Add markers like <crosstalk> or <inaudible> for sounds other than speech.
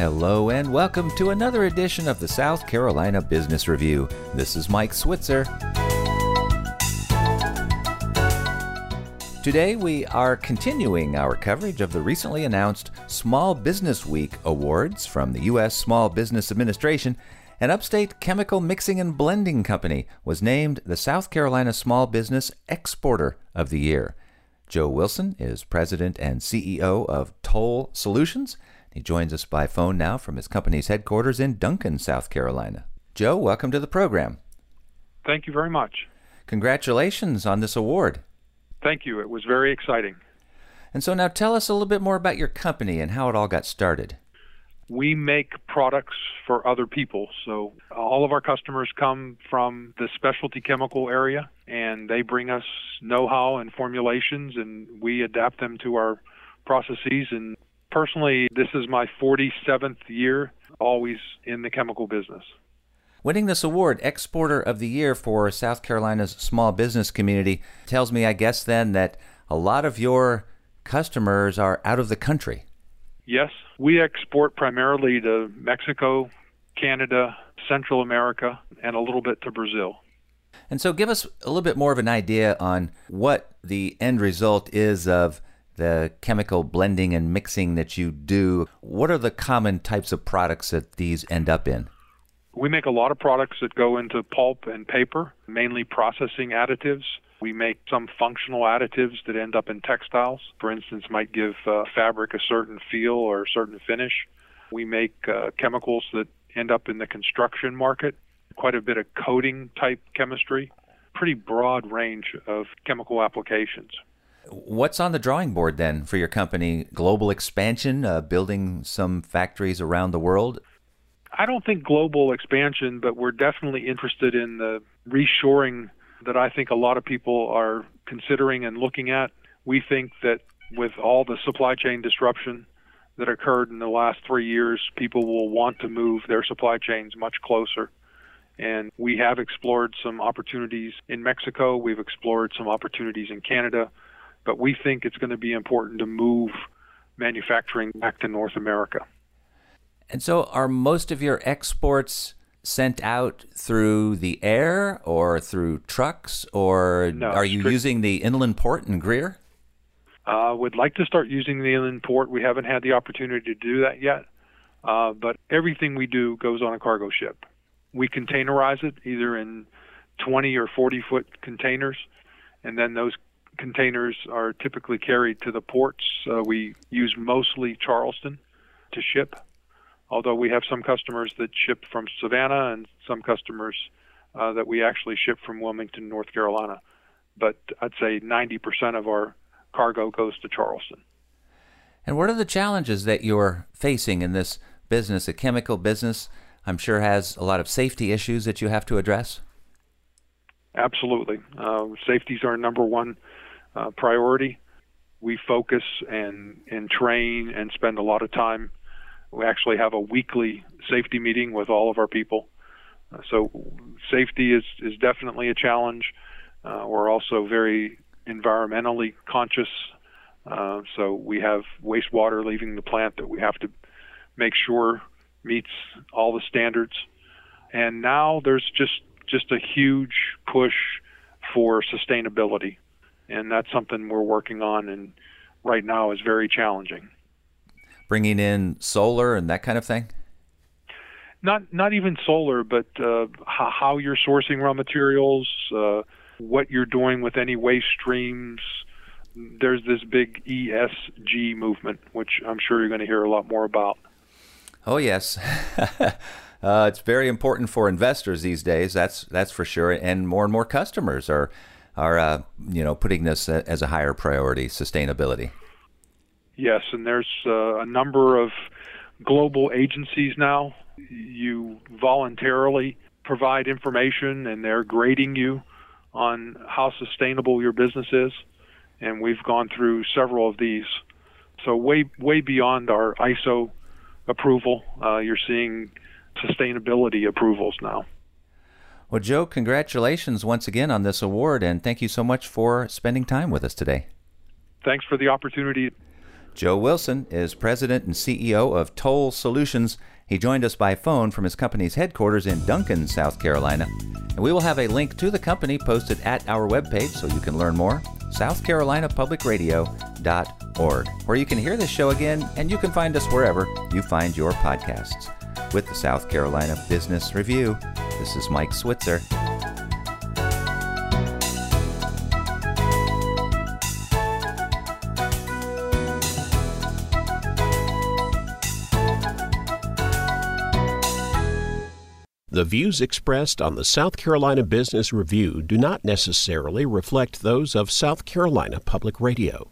Hello, and welcome to another edition of the South Carolina Business Review. This is Mike Switzer. Today, we are continuing our coverage of the recently announced Small Business Week Awards from the U.S. Small Business Administration. An Upstate Chemical Mixing and Blending Company was named the South Carolina Small Business Exporter of the Year. Joe Wilson is president and CEO of Toll Solutions. He joins us by phone now from his company's headquarters in Duncan, South Carolina. Joe, welcome to the program. Thank you very much. Congratulations on this award. Thank you. It was very exciting. And so now tell us a little bit more about your company and how it all got started we make products for other people. So all of our customers come from the specialty chemical area and they bring us know-how and formulations and we adapt them to our processes and personally this is my 47th year always in the chemical business. Winning this award, Exporter of the Year for South Carolina's small business community, tells me, I guess, then that a lot of your customers are out of the country. Yes, we export primarily to Mexico, Canada, Central America, and a little bit to Brazil. And so, give us a little bit more of an idea on what the end result is of the chemical blending and mixing that you do. What are the common types of products that these end up in? We make a lot of products that go into pulp and paper, mainly processing additives. We make some functional additives that end up in textiles. For instance, might give uh, fabric a certain feel or a certain finish. We make uh, chemicals that end up in the construction market, quite a bit of coating type chemistry, pretty broad range of chemical applications. What's on the drawing board then for your company? Global expansion, uh, building some factories around the world? I don't think global expansion, but we're definitely interested in the reshoring that I think a lot of people are considering and looking at. We think that with all the supply chain disruption that occurred in the last three years, people will want to move their supply chains much closer. And we have explored some opportunities in Mexico, we've explored some opportunities in Canada, but we think it's going to be important to move manufacturing back to North America. And so, are most of your exports sent out through the air or through trucks, or no, are you using the inland port in Greer? Uh, would like to start using the inland port. We haven't had the opportunity to do that yet, uh, but everything we do goes on a cargo ship. We containerize it either in 20 or 40 foot containers, and then those containers are typically carried to the ports. Uh, we use mostly Charleston to ship although we have some customers that ship from Savannah and some customers uh, that we actually ship from Wilmington, North Carolina. But I'd say 90% of our cargo goes to Charleston. And what are the challenges that you're facing in this business? A chemical business, I'm sure, has a lot of safety issues that you have to address. Absolutely. Uh, safety is our number one uh, priority. We focus and, and train and spend a lot of time we actually have a weekly safety meeting with all of our people. Uh, so safety is, is definitely a challenge. Uh, we're also very environmentally conscious. Uh, so we have wastewater leaving the plant that we have to make sure meets all the standards. And now there's just just a huge push for sustainability, and that's something we're working on, and right now is very challenging bringing in solar and that kind of thing? Not not even solar, but uh, how, you're sourcing raw materials, uh, what you're doing with any waste streams. There's this big ESG movement, which I'm sure you're going to hear a lot more about. Oh yes, <laughs> uh, it's very important for investors these days. That's that's for sure, and more and more customers are are uh, you know putting this as a higher priority, sustainability. Yes, and there's uh, a number of global agencies now. You voluntarily provide information, and they're grading you on how sustainable your business is. And we've gone through several of these. So way way beyond our ISO approval, uh, you're seeing sustainability approvals now. Well, Joe, congratulations once again on this award, and thank you so much for spending time with us today. Thanks for the opportunity Joe Wilson is president and CEO of Toll Solutions. He joined us by phone from his company's headquarters in Duncan, South Carolina. And we will have a link to the company posted at our webpage so you can learn more southcarolinapublicradio.org, where you can hear this show again and you can find us wherever you find your podcasts. With the South Carolina Business Review, this is Mike Switzer. The views expressed on the South Carolina Business Review do not necessarily reflect those of South Carolina Public Radio.